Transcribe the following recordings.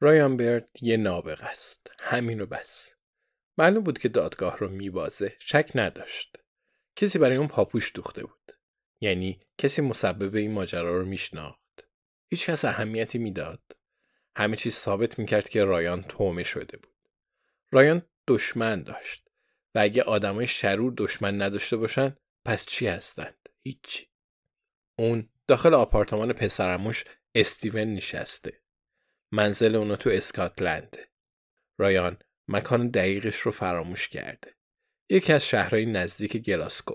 رایان برد یه نابغ است. همین و بس. معلوم بود که دادگاه رو میبازه. شک نداشت. کسی برای اون پاپوش دوخته بود. یعنی کسی مسبب این ماجرا رو میشناخت. هیچ کس اهمیتی می‌داد. همه چیز ثابت می‌کرد که رایان تومه شده بود. رایان دشمن داشت و اگه آدمای شرور دشمن نداشته باشن پس چی هستند؟ هیچی. اون داخل آپارتمان پسرموش استیون نشسته. منزل اونو تو اسکاتلنده. رایان مکان دقیقش رو فراموش کرده. یکی از شهرهای نزدیک گلاسکو.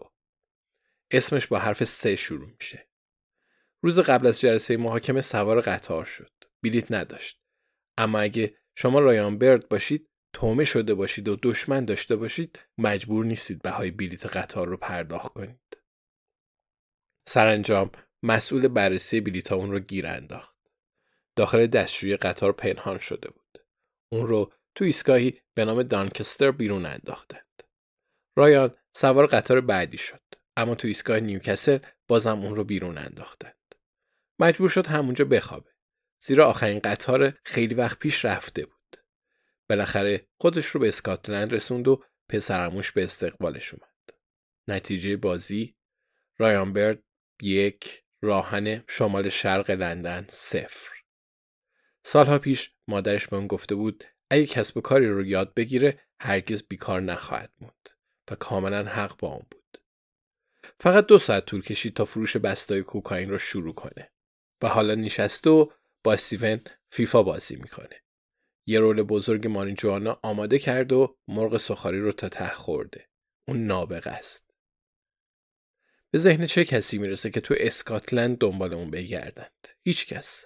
اسمش با حرف سه شروع میشه. روز قبل از جلسه محاکمه سوار قطار شد. بلیت نداشت. اما اگه شما رایان برد باشید تومه شده باشید و دشمن داشته باشید مجبور نیستید بهای بلیت قطار رو پرداخت کنید. سرانجام مسئول بررسی بلیط اون رو گیر انداخت. داخل دستشوی قطار پنهان شده بود. اون رو تو ایستگاهی به نام دانکستر بیرون انداختند. رایان سوار قطار بعدی شد. اما تو ایستگاه نیوکسل بازم اون رو بیرون انداختند. مجبور شد همونجا بخوابه. زیرا آخرین قطار خیلی وقت پیش رفته بود. بالاخره خودش رو به اسکاتلند رسوند و پسرموش به استقبالش اومد. نتیجه بازی رایان برد یک راهن شمال شرق لندن صفر. سالها پیش مادرش به اون گفته بود اگه کسب و کاری رو یاد بگیره هرگز بیکار نخواهد موند و کاملا حق با اون بود. فقط دو ساعت طول کشید تا فروش بستای کوکائین رو شروع کنه و حالا نشسته و با استیون فیفا بازی می‌کنه. یه رول بزرگ مارینجوانا آماده کرد و مرغ سخاری رو تا ته خورده. اون نابغه است. به ذهن چه کسی می‌رسه که تو اسکاتلند دنبال اون بگردند؟ هیچ کس.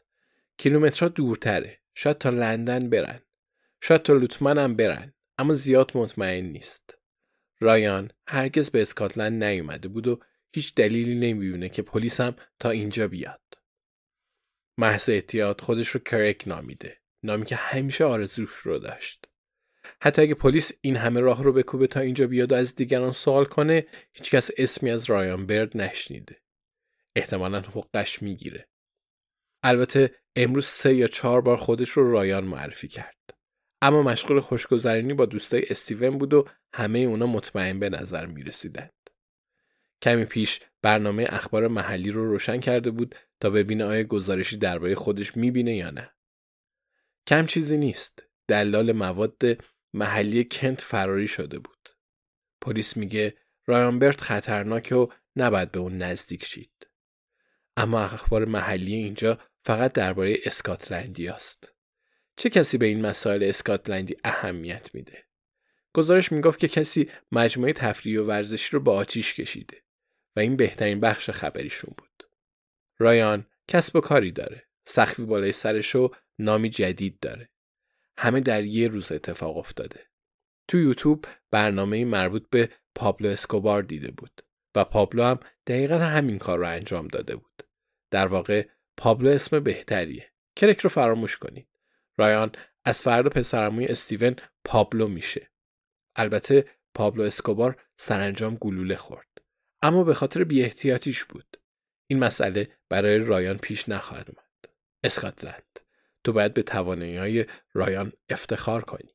کیلومترها دورتره. شاید تا لندن برن. شاید تا لوتمن هم برن. اما زیاد مطمئن نیست. رایان هرگز به اسکاتلند نیومده بود و هیچ دلیلی نمی‌بینه که پلیس هم تا اینجا بیاد. محض احتیاط خودش رو کرک نامیده. نامی که همیشه آرزوش رو داشت. حتی اگه پلیس این همه راه رو بکوبه تا اینجا بیاد و از دیگران سوال کنه هیچکس اسمی از رایان برد نشنیده. احتمالا حقش می‌گیره. البته امروز سه یا چهار بار خودش رو رایان معرفی کرد. اما مشغول خوشگذرانی با دوستای استیون بود و همه اونا مطمئن به نظر می رسیدند. کمی پیش برنامه اخبار محلی رو روشن کرده بود تا ببینه آیا گزارشی درباره خودش می‌بینه یا نه. کم چیزی نیست. دلال مواد محلی کنت فراری شده بود. پلیس میگه رایانبرت خطرناکه و نباید به اون نزدیک شید. اما اخبار محلی اینجا فقط درباره اسکاتلندی است. چه کسی به این مسائل اسکاتلندی اهمیت میده؟ گزارش می‌گفت که کسی مجموعه تفریحی و ورزشی رو با آتیش کشیده و این بهترین بخش خبریشون بود. رایان کسب و کاری داره. سخفی بالای سرش و نامی جدید داره. همه در یه روز اتفاق افتاده. تو یوتیوب برنامه مربوط به پابلو اسکوبار دیده بود و پابلو هم دقیقا همین کار رو انجام داده بود. در واقع پابلو اسم بهتریه. کرک رو فراموش کنید. رایان از فرد پسرموی استیون پابلو میشه. البته پابلو اسکوبار سرانجام گلوله خورد. اما به خاطر بی بود. این مسئله برای رایان پیش نخواهد اومد. اسکاتلند. تو باید به توانایی رایان افتخار کنی.